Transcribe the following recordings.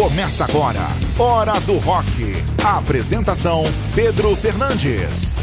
Começa agora, Hora do Rock. Apresentação: Pedro Fernandes.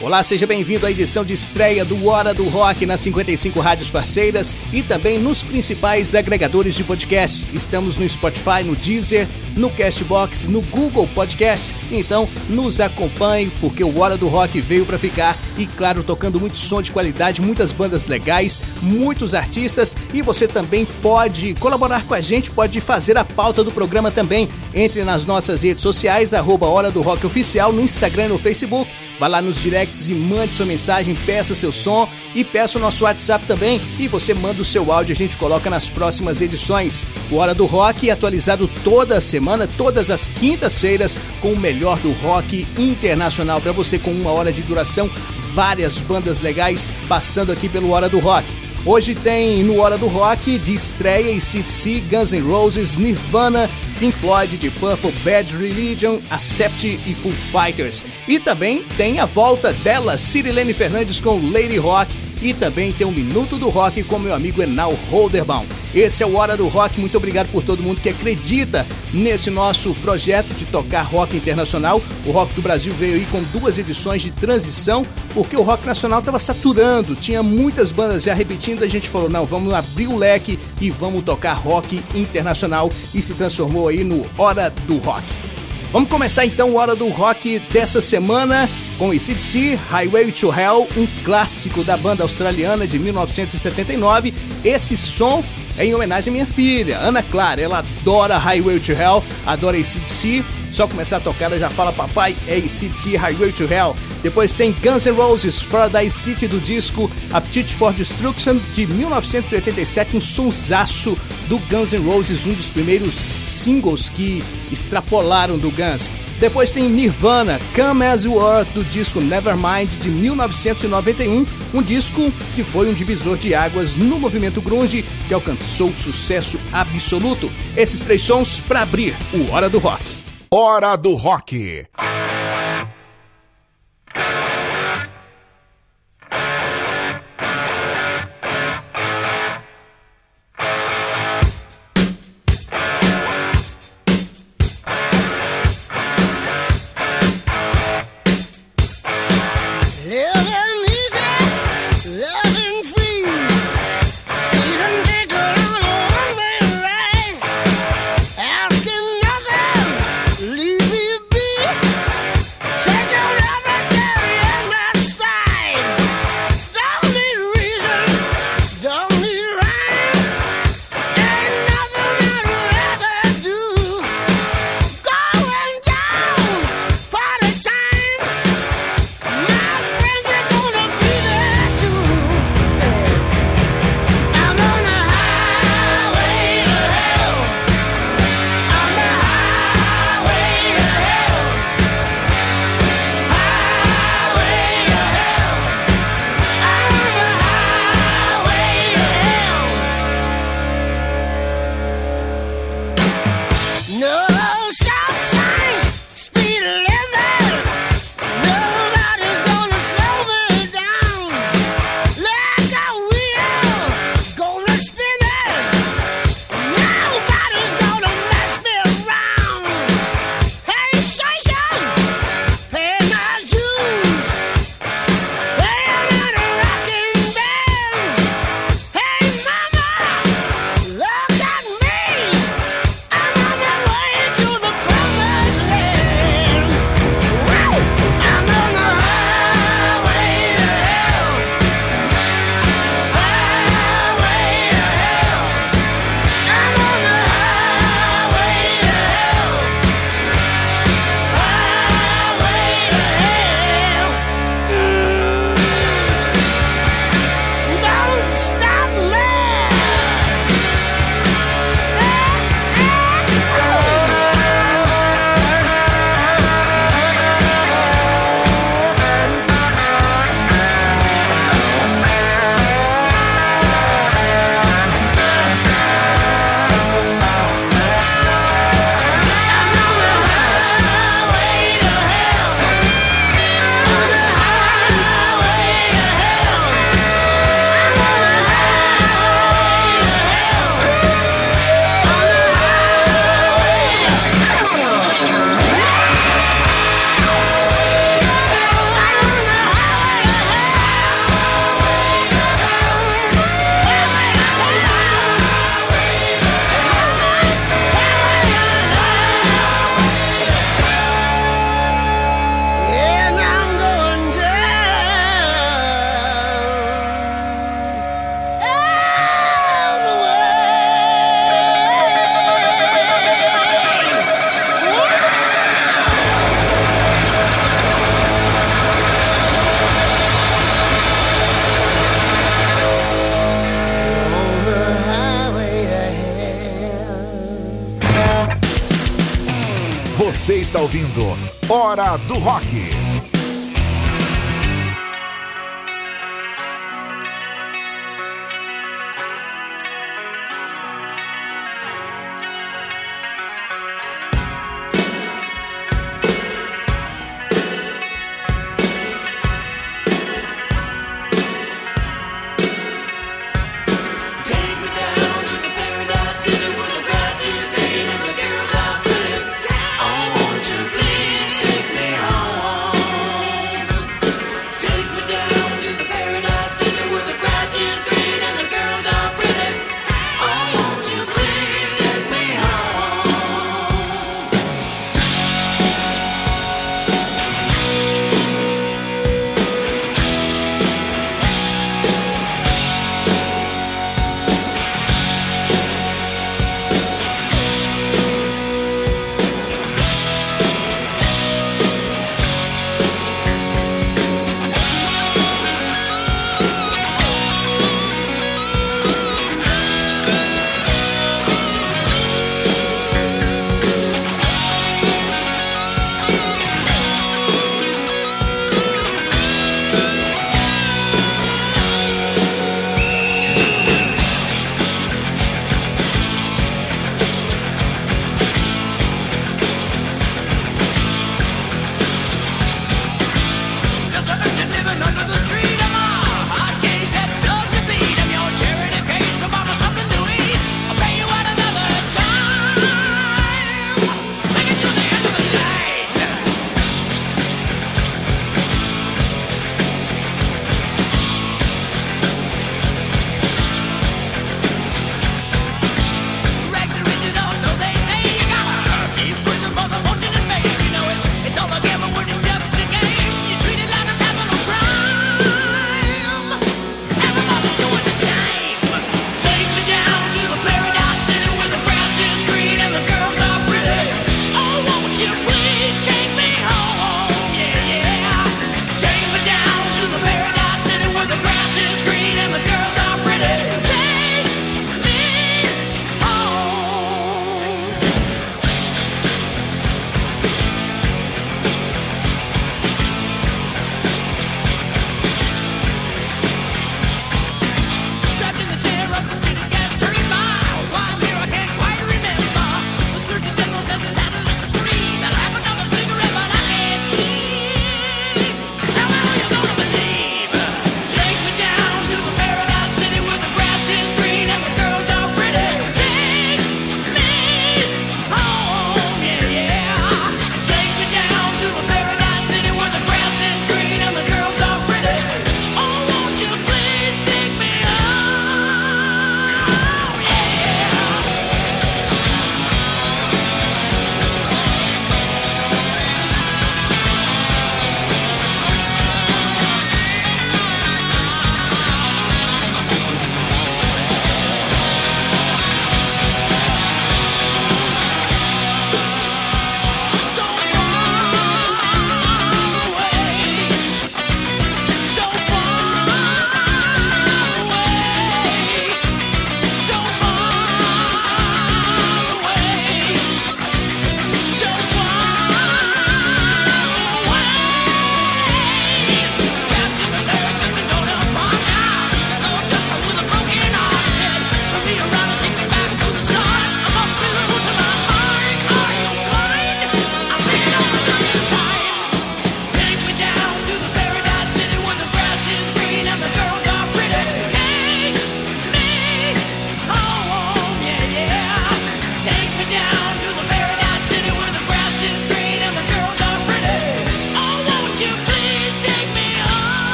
Olá, seja bem-vindo à edição de estreia do Hora do Rock nas 55 rádios parceiras e também nos principais agregadores de podcast. Estamos no Spotify, no Deezer, no Castbox, no Google Podcast. Então, nos acompanhe porque o Hora do Rock veio para ficar e, claro, tocando muito som de qualidade, muitas bandas legais, muitos artistas e você também pode colaborar com a gente, pode fazer a pauta do programa também. Entre nas nossas redes sociais, arroba Hora do Rock Oficial, no Instagram e no Facebook Vá lá nos directs e mande sua mensagem, peça seu som e peça o nosso WhatsApp também. E você manda o seu áudio, a gente coloca nas próximas edições. O Hora do Rock atualizado toda semana, todas as quintas-feiras, com o melhor do rock internacional para você com uma hora de duração. Várias bandas legais passando aqui pelo Hora do Rock. Hoje tem no Hora do Rock de estreia CTC, Guns N' Roses, Nirvana, Pink Floyd, de Purple, Bad Religion, Accept e Foo Fighters. E também tem a volta dela, Cirilene Fernandes com Lady Rock e também tem um Minuto do Rock com meu amigo Enal Holderbaum. Esse é o Hora do Rock, muito obrigado por todo mundo que acredita nesse nosso projeto de tocar rock internacional. O Rock do Brasil veio aí com duas edições de transição, porque o rock nacional estava saturando, tinha muitas bandas já repetindo, a gente falou, não, vamos abrir o leque e vamos tocar rock internacional e se transformou aí no Hora do Rock. Vamos começar então Hora do Rock dessa semana com ACDC, Highway to Hell, um clássico da banda australiana de 1979. Esse som em homenagem à minha filha, Ana Clara. Ela adora Highway to Hell, adora ACDC. Só começar a tocar, ela já fala, papai, é ACDC, Highway to Hell. Depois tem Guns N' Roses, Paradise City do disco Appetite for Destruction de 1987, um sonsaço do Guns N' Roses, um dos primeiros singles que extrapolaram do Guns. Depois tem Nirvana, Come As You Are, do disco Nevermind de 1991, um disco que foi um divisor de águas no movimento grunge que alcançou sucesso absoluto. Esses três sons para abrir o Hora do Rock. Hora do Rock. Ouvindo Hora do Rock.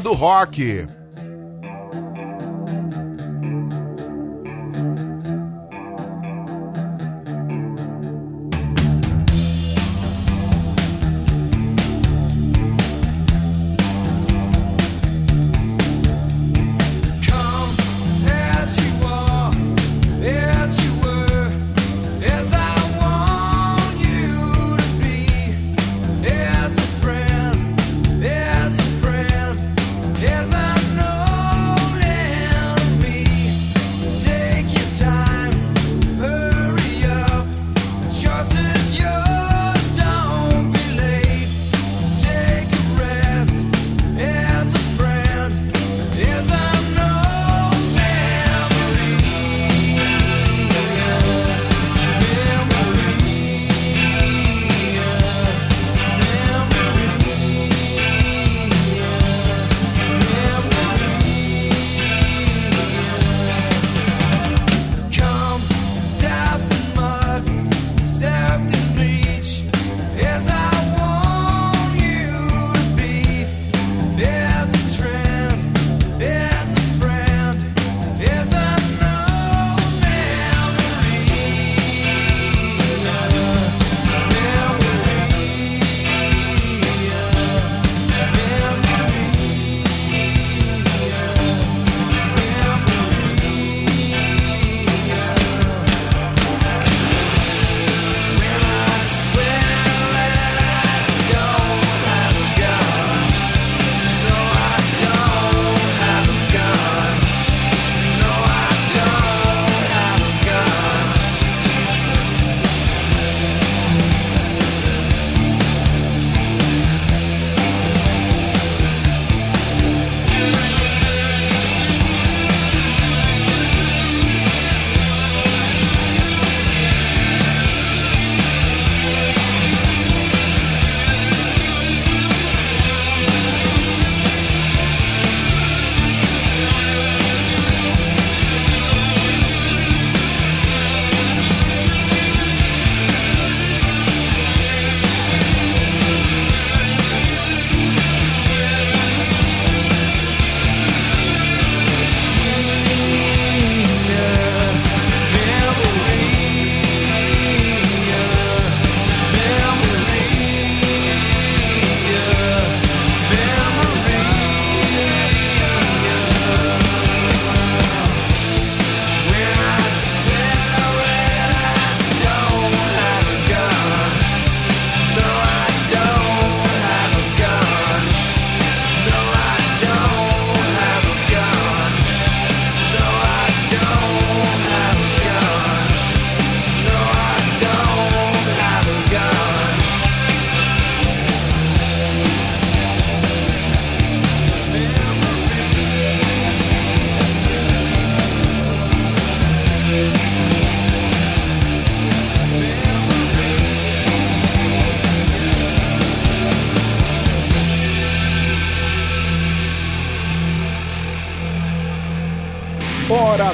Do Rock.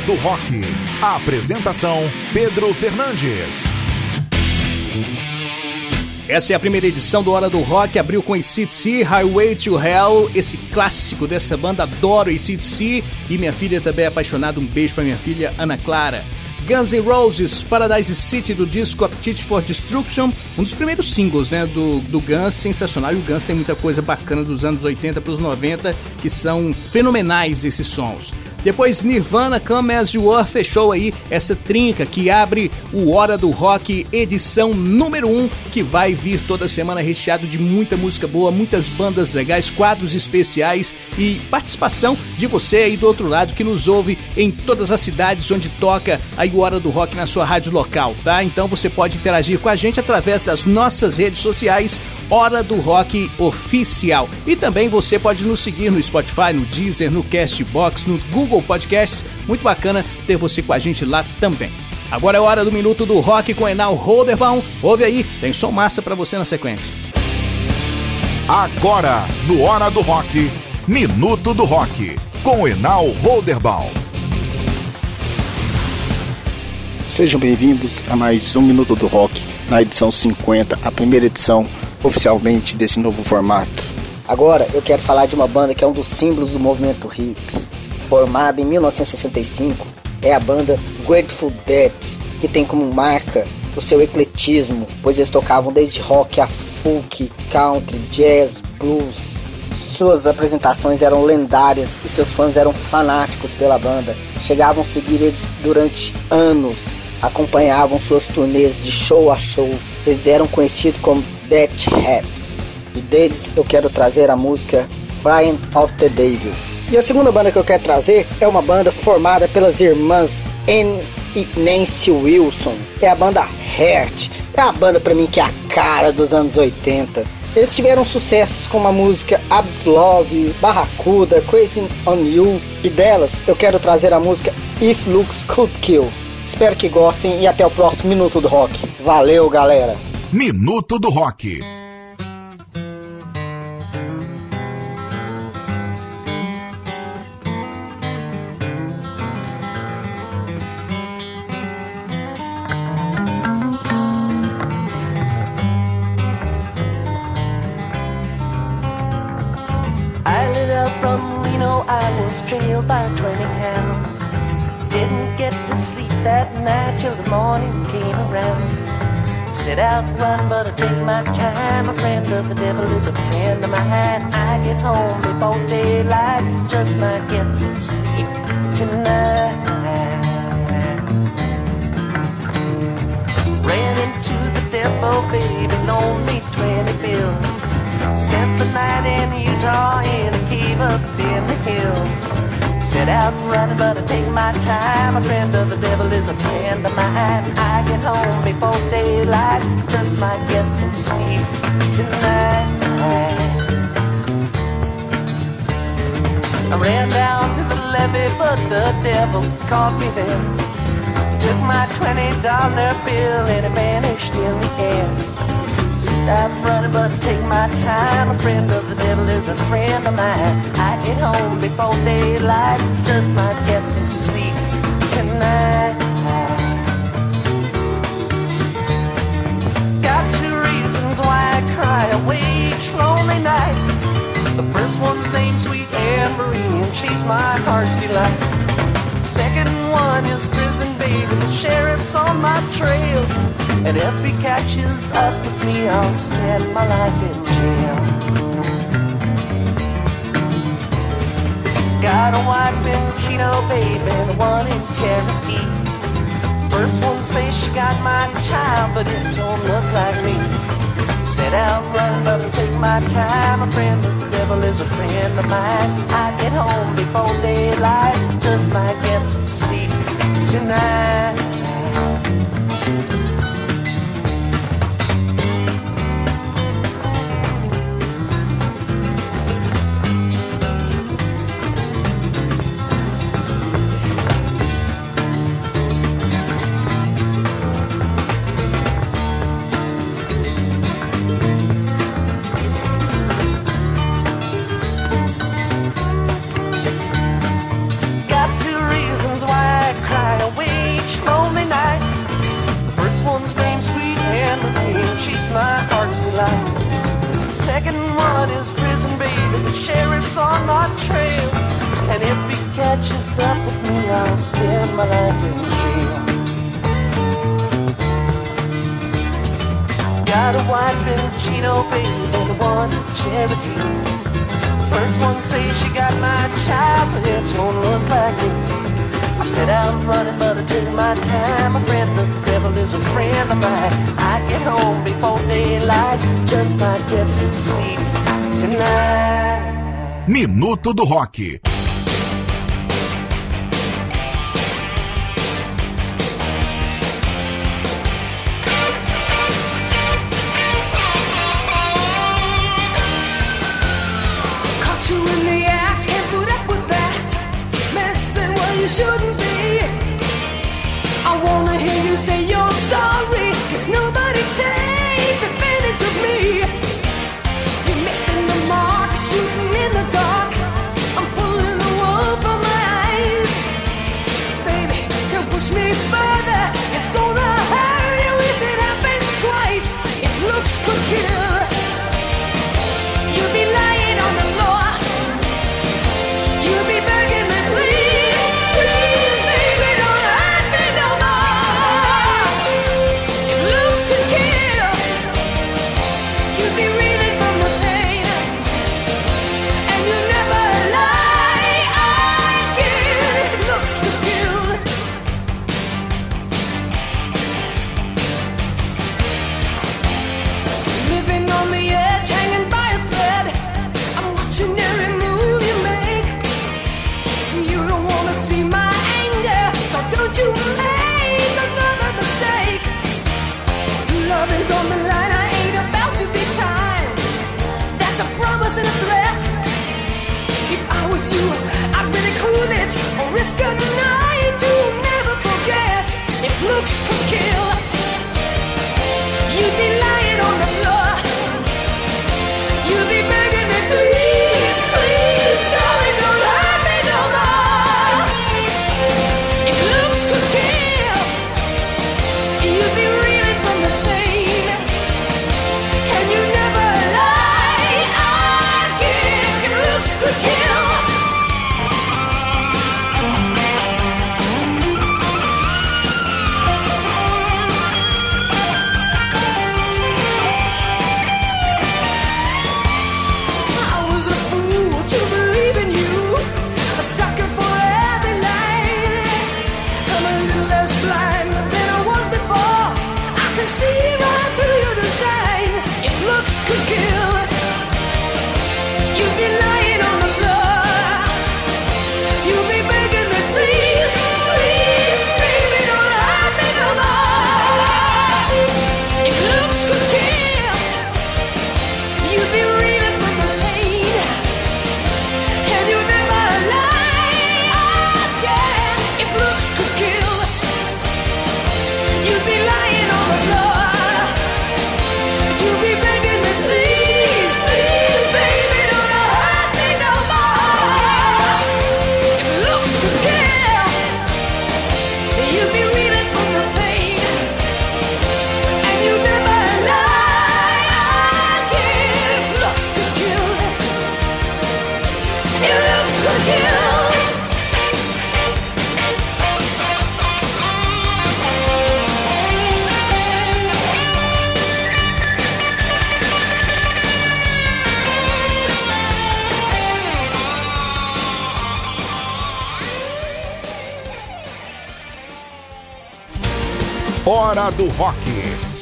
Do Rock. A apresentação: Pedro Fernandes. Essa é a primeira edição do Hora do Rock, abriu com ACDC, Highway to Hell, esse clássico dessa banda, adoro ACDC, e minha filha também é apaixonada, um beijo pra minha filha Ana Clara. Guns N' Roses, Paradise City do disco Appetite for Destruction, um dos primeiros singles né, do, do Guns, sensacional. E o Guns tem muita coisa bacana dos anos 80 para os 90 que são fenomenais esses sons. Depois Nirvana Come As You Are fechou aí essa trinca que abre o Hora do Rock edição número 1, que vai vir toda semana recheado de muita música boa, muitas bandas legais, quadros especiais e participação de você aí do outro lado que nos ouve em todas as cidades onde toca aí o Hora do Rock na sua rádio local, tá? Então você pode interagir com a gente através das nossas redes sociais Hora do Rock Oficial. E também você pode nos seguir no Spotify, no Deezer, no Castbox, no Google Podcasts. Muito bacana ter você com a gente lá também. Agora é hora do Minuto do Rock com Enal Holderbaum. Ouve aí, tem som massa para você na sequência. Agora, no Hora do Rock, Minuto do Rock, com Enal Holderbaum. Sejam bem-vindos a mais um Minuto do Rock, na edição 50, a primeira edição oficialmente desse novo formato. Agora eu quero falar de uma banda que é um dos símbolos do movimento hip. Formada em 1965, é a banda Grateful Dead, que tem como marca o seu ecletismo, pois eles tocavam desde rock a folk, country, jazz, blues. Suas apresentações eram lendárias e seus fãs eram fanáticos pela banda. Chegavam a seguir eles durante anos, acompanhavam suas turnês de show a show. Eles eram conhecidos como Death Hats. E deles eu quero trazer a música Flying of the Devil. E a segunda banda que eu quero trazer é uma banda formada pelas irmãs Anne e Nancy Wilson. É a banda Heart. É a banda para mim que é a cara dos anos 80. Eles tiveram sucessos com a música Love, Barracuda, Crazy on You e delas eu quero trazer a música If Looks Could Kill. Espero que gostem e até o próximo Minuto do Rock. Valeu, galera! Minuto do Rock. Morning came around. Set out run, but I take my time. A friend of the devil is a friend of mine. I get home before daylight, just might get some sleep tonight. Ran into the devil, baby, loaned me 20 bills. Spent the night in Utah in a cave up in the hills. Set out running, but I take my time. A friend of the devil is a friend of mine. I get home before daylight, just might get some sleep tonight. I ran down to the levee, but the devil caught me there. Took my twenty dollar bill and it vanished in the air. I'm running, but take my time. A friend of the devil is a friend of mine. I get home before daylight, just might get some sleep tonight. Got two reasons why I cry away each lonely night. The first one's named Sweet Anne Marie, and she's my heart's delight. Second one is prison baby, the sheriff's on my trail. And if he catches up with me, I'll spend my life in jail. Got a wife in Chino, baby, the one in Cherokee. First one says she got my child, but it don't look like me. Set out running, but I take my time. A friend of the devil is a friend of mine. I get home before daylight, just might get some sleep tonight. Minuto do Rock.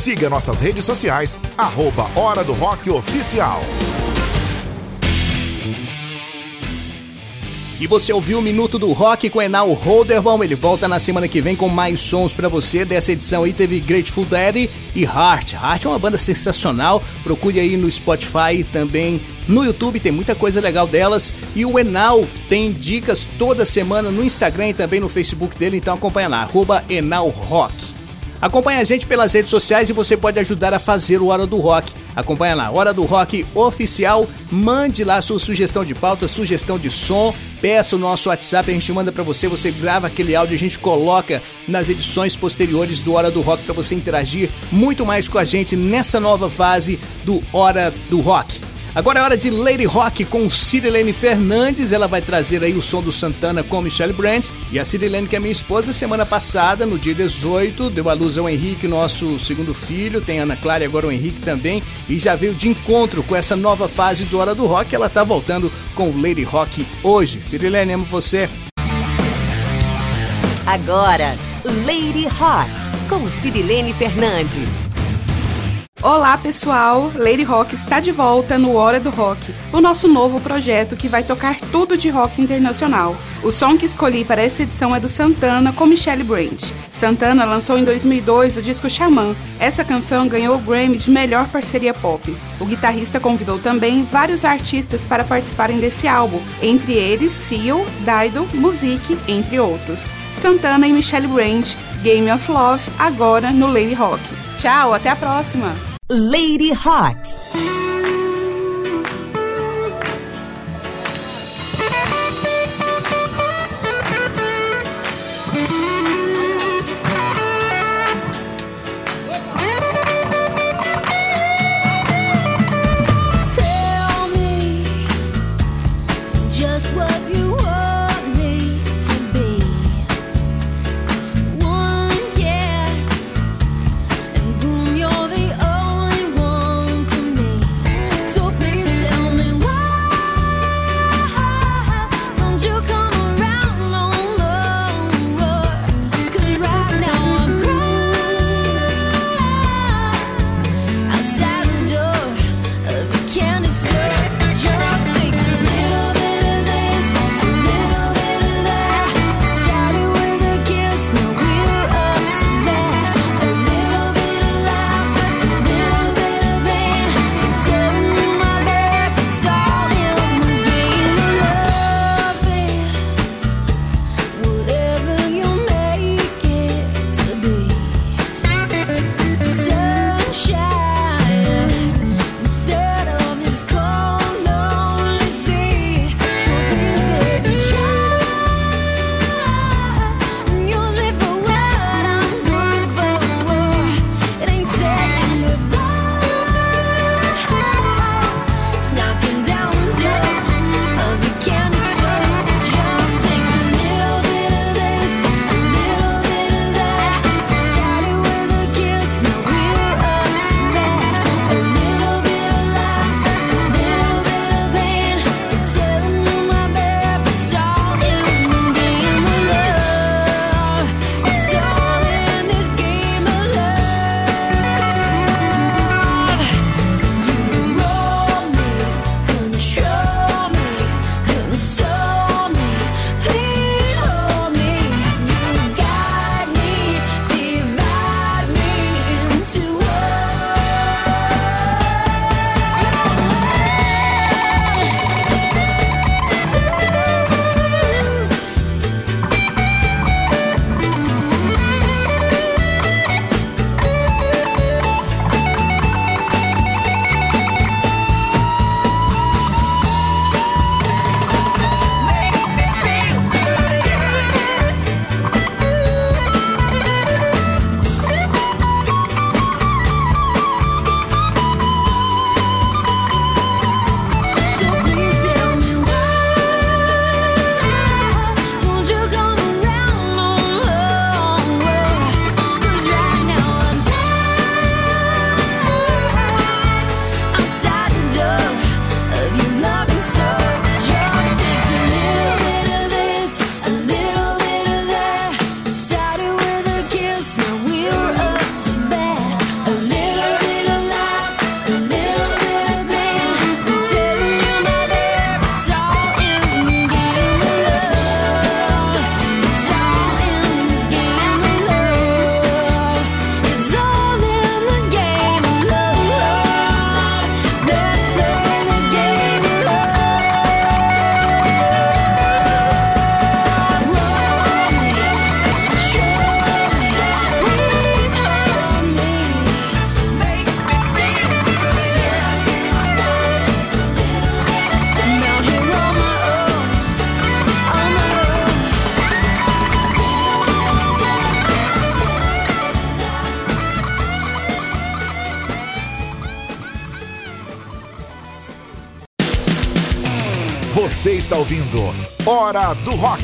Siga nossas redes sociais, arroba Hora do Rock Oficial. E você ouviu o Minuto do Rock com Enal Holderbaum. Ele volta na semana que vem com mais sons para você. Dessa edição aí teve Grateful Dead e Heart. Heart é uma banda sensacional. Procure aí no Spotify e também no YouTube. Tem muita coisa legal delas. E o Enal tem dicas toda semana no Instagram e também no Facebook dele. Então acompanha lá, arroba Enal Rock. Acompanhe a gente pelas redes sociais e você pode ajudar a fazer o Hora do Rock. Acompanha lá, Hora do Rock Oficial. Mande lá sua sugestão de pauta, sugestão de som. Peça o nosso WhatsApp, a gente manda para você. Você grava aquele áudio, a gente coloca nas edições posteriores do Hora do Rock para você interagir muito mais com a gente nessa nova fase do Hora do Rock. Agora é hora de Lady Rock com Cirilene Fernandes. Ela vai trazer aí o som do Santana com Michelle Brandt. E a Cirilene, que é minha esposa, semana passada, no dia 18, deu a luz ao Henrique, nosso segundo filho. Tem Ana Clara e agora o Henrique também. E já veio de encontro com essa nova fase do Hora do Rock. Ela tá voltando com Lady Rock hoje. Cirilene, amo você. Agora, Lady Rock com Cirilene Fernandes. Olá pessoal, Lady Rock está de volta no Hora do Rock, o nosso novo projeto que vai tocar tudo de rock internacional. O som que escolhi para essa edição é do Santana com Michelle Brandt. Santana lançou em 2002 o disco Xamã. Essa canção ganhou o Grammy de melhor parceria pop. O guitarrista convidou também vários artistas para participarem desse álbum, entre eles Seal, Dido, Music, entre outros. Santana e Michelle Brandt, Game of Love, agora no Lady Rock. Tchau, até a próxima! Lady Rock. Você está ouvindo Hora do Rock.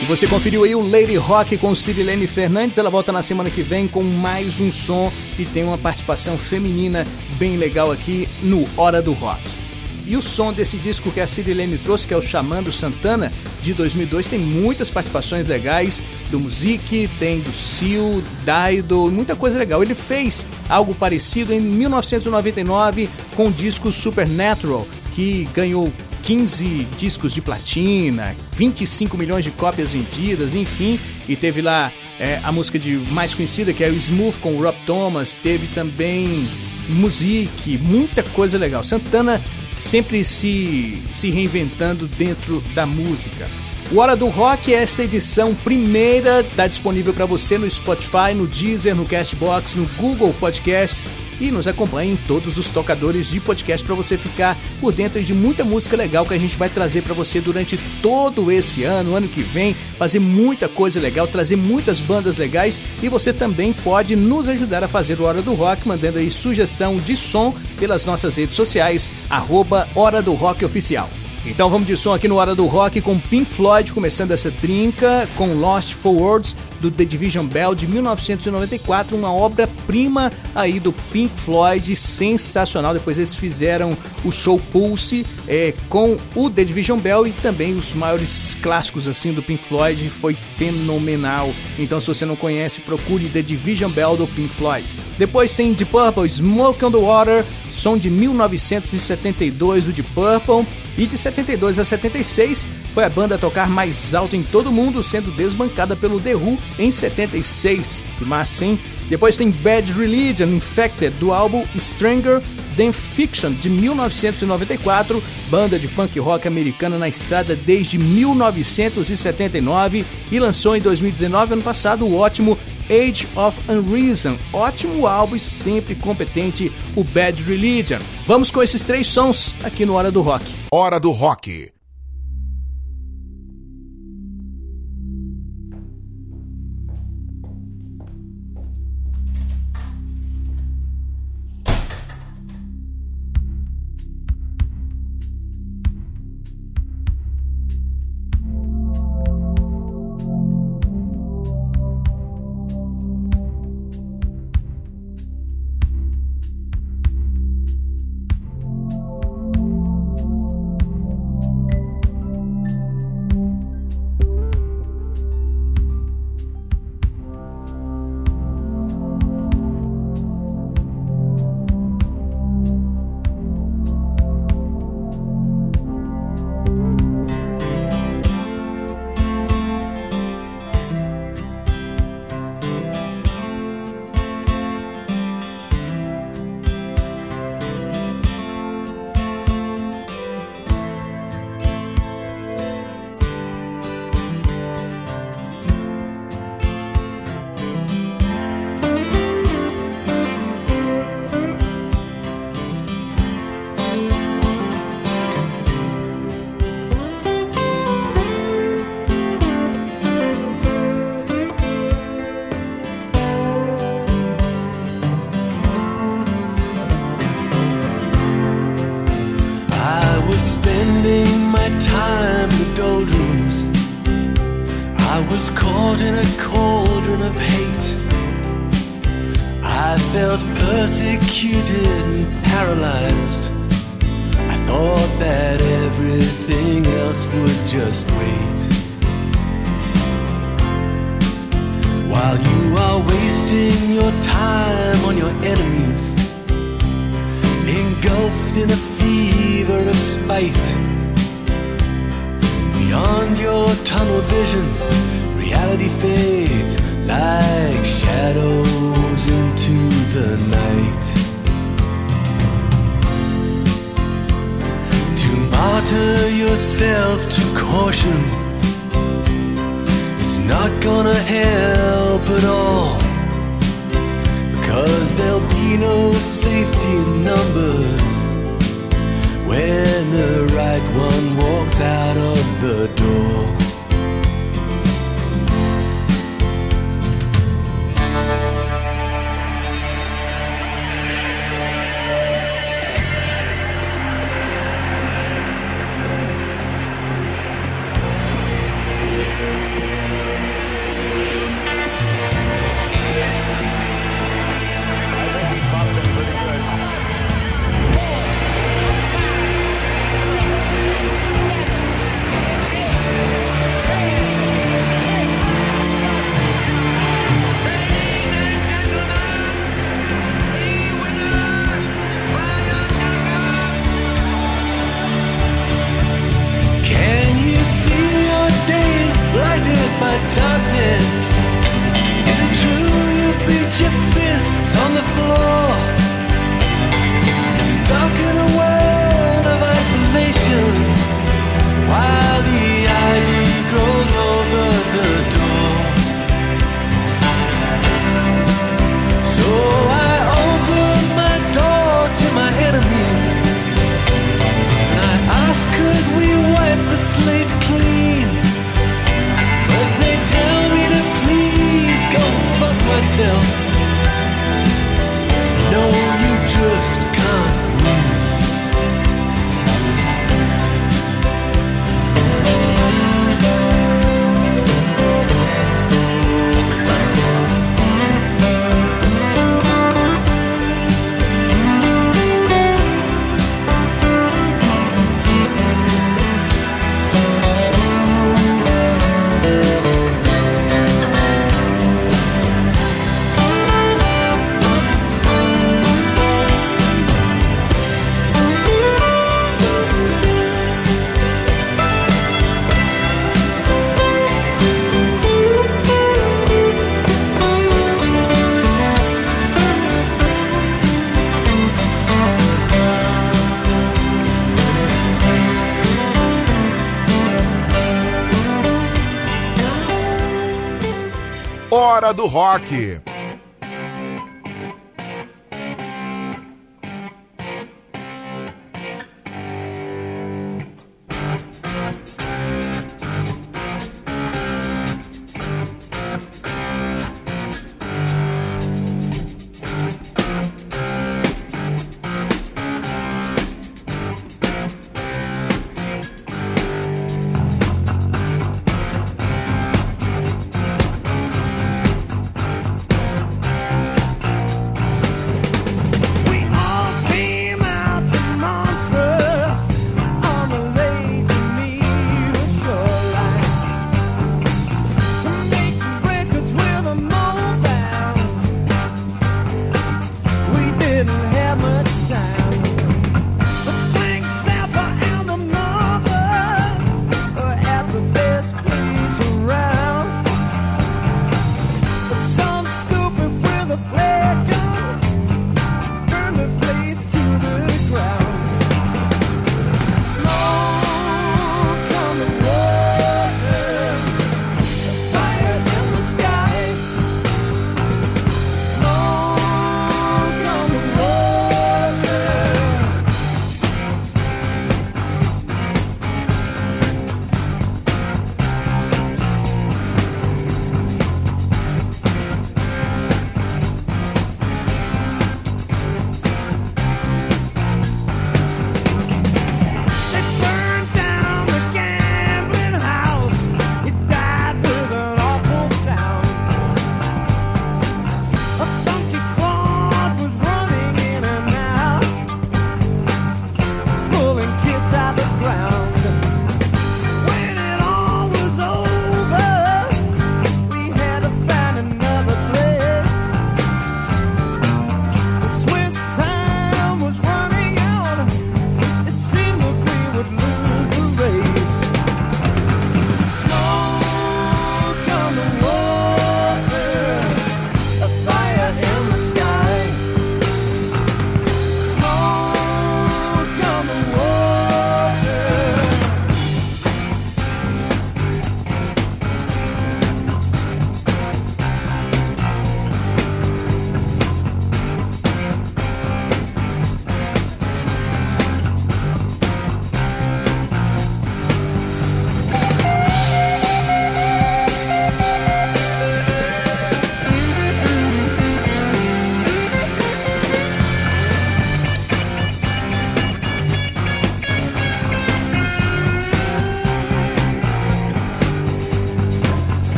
E você conferiu aí o Lady Rock com Cirilene Fernandes. Ela volta na semana que vem com mais um som e tem uma participação feminina bem legal aqui no Hora do Rock. E o som desse disco que a Cirilene trouxe, que é o Chamando Santana, de 2002, tem muitas participações legais do Music, tem do Seal, Daido, muita coisa legal. Ele fez algo parecido em 1999 com o disco Supernatural, que ganhou 15 discos de platina, 25 milhões de cópias vendidas, enfim, e teve lá é, a música de mais conhecida que é o Smooth com o Rob Thomas, teve também Music, muita coisa legal. Santana sempre se, se reinventando dentro da música. O Hora do Rock, essa edição primeira, está disponível para você no Spotify, no Deezer, no Castbox, no Google Podcasts e nos acompanhe em todos os tocadores de podcast para você ficar por dentro de muita música legal que a gente vai trazer para você durante todo esse ano, ano que vem, fazer muita coisa legal, trazer muitas bandas legais e você também pode nos ajudar a fazer o Hora do Rock mandando aí sugestão de som pelas nossas redes sociais, arroba Hora do Rock Oficial. Então vamos de som aqui no Hora do Rock com Pink Floyd, começando essa trinca com Lost Forwards do The Division Bell de 1994, uma obra-prima aí do Pink Floyd, sensacional. Depois eles fizeram o show Pulse é, com o The Division Bell e também os maiores clássicos assim do Pink Floyd, foi fenomenal. Então se você não conhece, procure The Division Bell do Pink Floyd. Depois tem Deep Purple, Smoke on the Water, som de 1972 do Deep Purple. E de 72 a 76 foi a banda a tocar mais alto em todo o mundo, sendo desbancada pelo The Who em 76. Que massa, hein? Depois tem Bad Religion Infected do álbum Stranger Than Fiction de 1994, banda de punk rock americana na estrada desde 1979 e lançou em 2019, ano passado, o ótimo Age of Unreason. Ótimo álbum e sempre competente, o Bad Religion. Vamos com esses três sons aqui no Hora do Rock. Hora do Rock.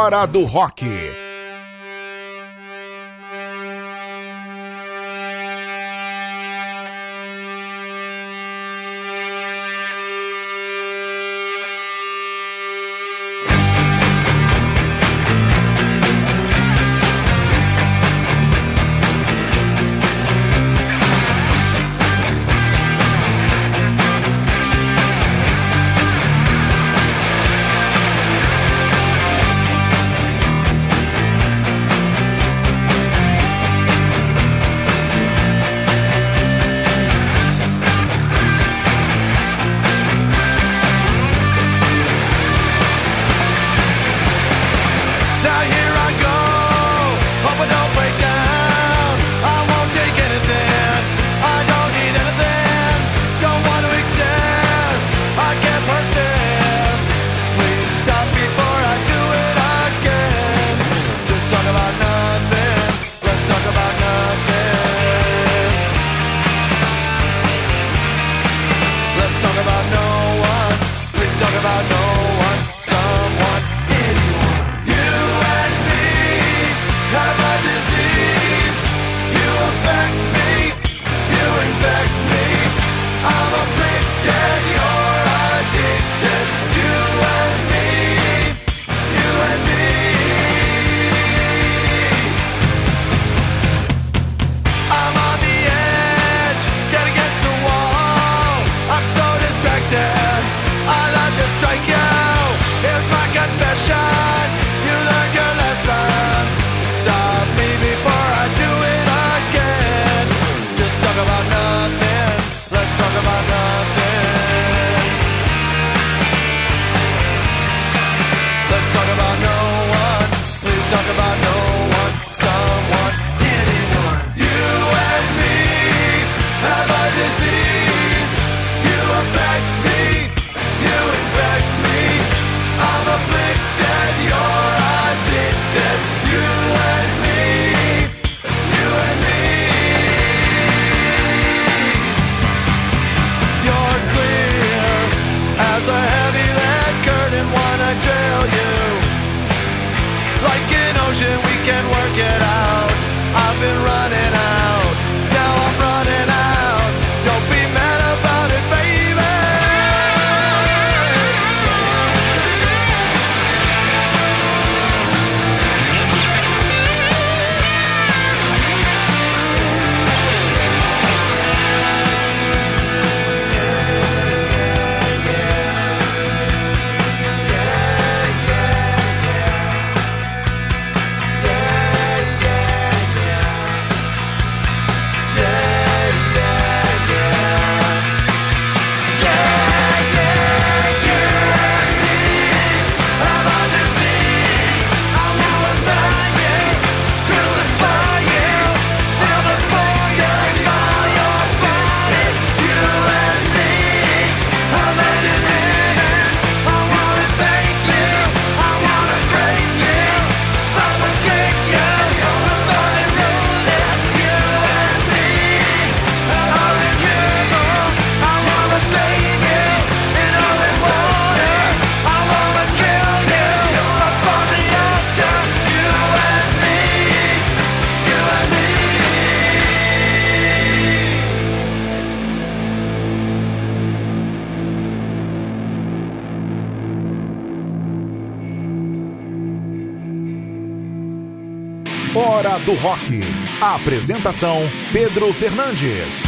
Hora do Rock. Hora do Rock. Apresentação: Pedro Fernandes.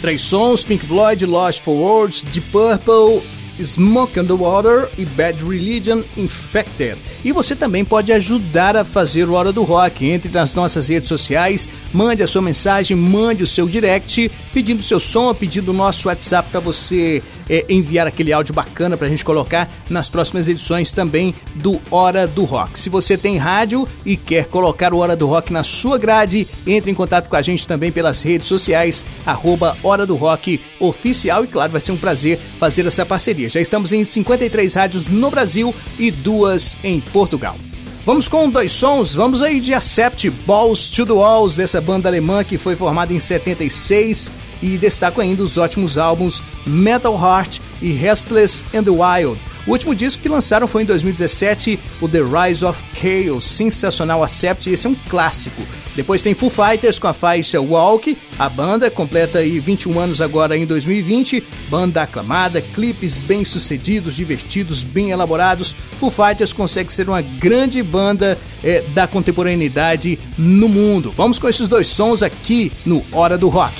Três sons: Pink Floyd, Lost for Words, Deep Purple, Smoke on the Water e Bad Religion Infected. E você também pode ajudar a fazer o Hora do Rock. Entre nas nossas redes sociais, mande a sua mensagem, mande o seu direct, pedindo seu som, pedindo o nosso WhatsApp para você é, enviar aquele áudio bacana para a gente colocar nas próximas edições também do Hora do Rock. Se você tem rádio e quer colocar o Hora do Rock na sua grade, entre em contato com a gente também pelas redes sociais, arroba Hora do Rock Oficial e claro, vai ser um prazer fazer essa parceria. Já estamos em 53 rádios no Brasil e duas em Portugal. Vamos com dois sons, vamos aí de Accept Balls to the Walls, dessa banda alemã que foi formada em 76 e destaco ainda os ótimos álbuns Metal Heart e Restless and the Wild. O último disco que lançaram foi em 2017, o The Rise of Chaos, sensacional Accept, esse é um clássico. Depois tem Foo Fighters com a faixa Walk. A banda completa aí 21 anos agora em 2020. Banda aclamada, clipes bem-sucedidos, divertidos, bem elaborados. Foo Fighters consegue ser uma grande banda é, da contemporaneidade no mundo. Vamos com esses dois sons aqui no Hora do Rock.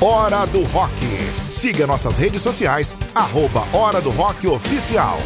Hora do Rock. Siga nossas redes sociais, arroba Hora do Rock Oficial.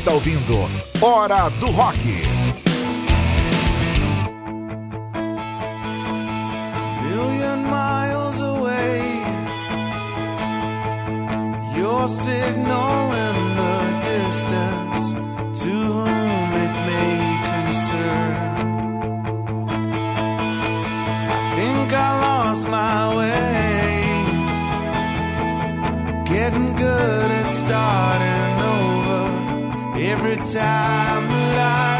Está ouvindo Hora do Rock. signal in the distance, to whom it may concern. I think I lost my way. Getting good at starting every time that I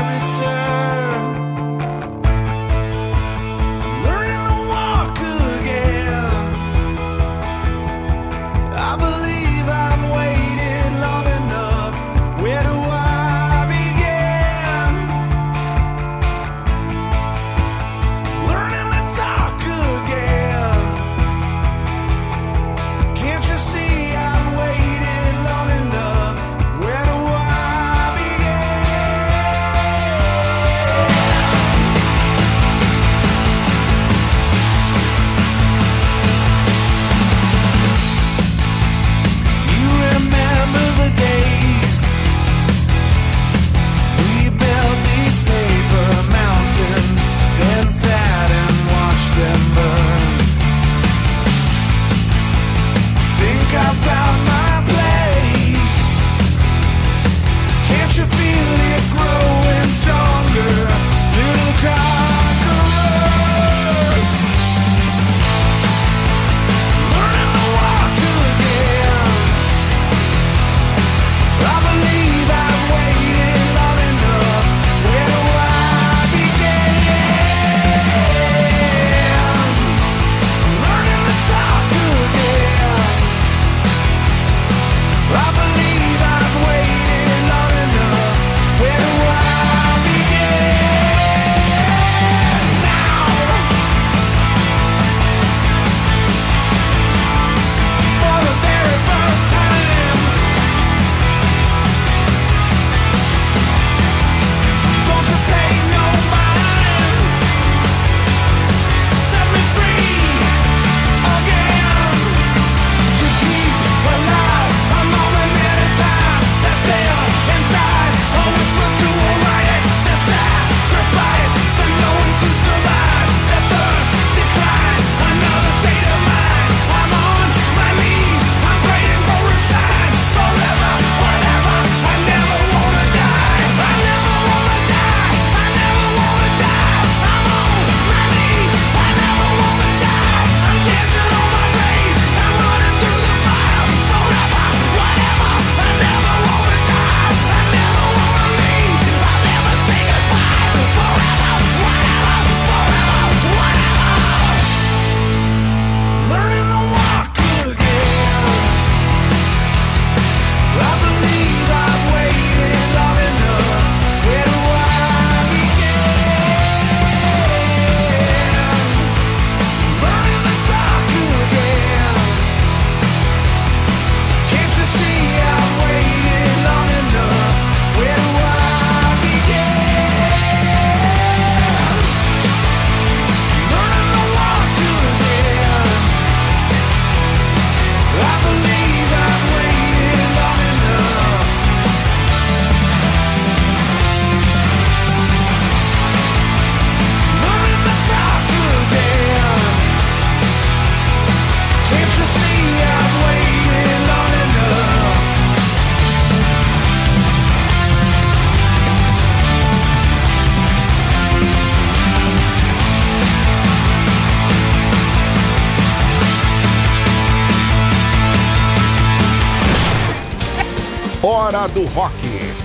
do Rock.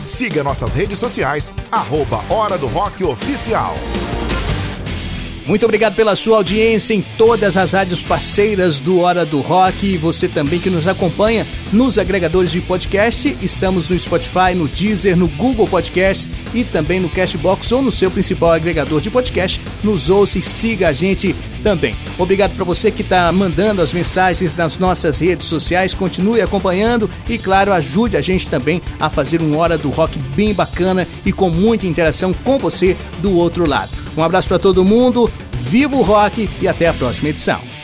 Siga nossas redes sociais, arroba Hora do Rock Oficial. Muito obrigado pela sua audiência em todas as rádios parceiras do Hora do Rock e você também que nos acompanha nos agregadores de podcast. Estamos no Spotify, no Deezer, no Google Podcast e também no Cashbox ou no seu principal agregador de podcast. Nos ouça e siga a gente também. Obrigado para você que está mandando as mensagens nas nossas redes sociais. Continue acompanhando e, claro, ajude a gente também a fazer um Hora do Rock bem bacana e com muita interação com você do outro lado. Um abraço para todo mundo, viva o rock e até a próxima edição.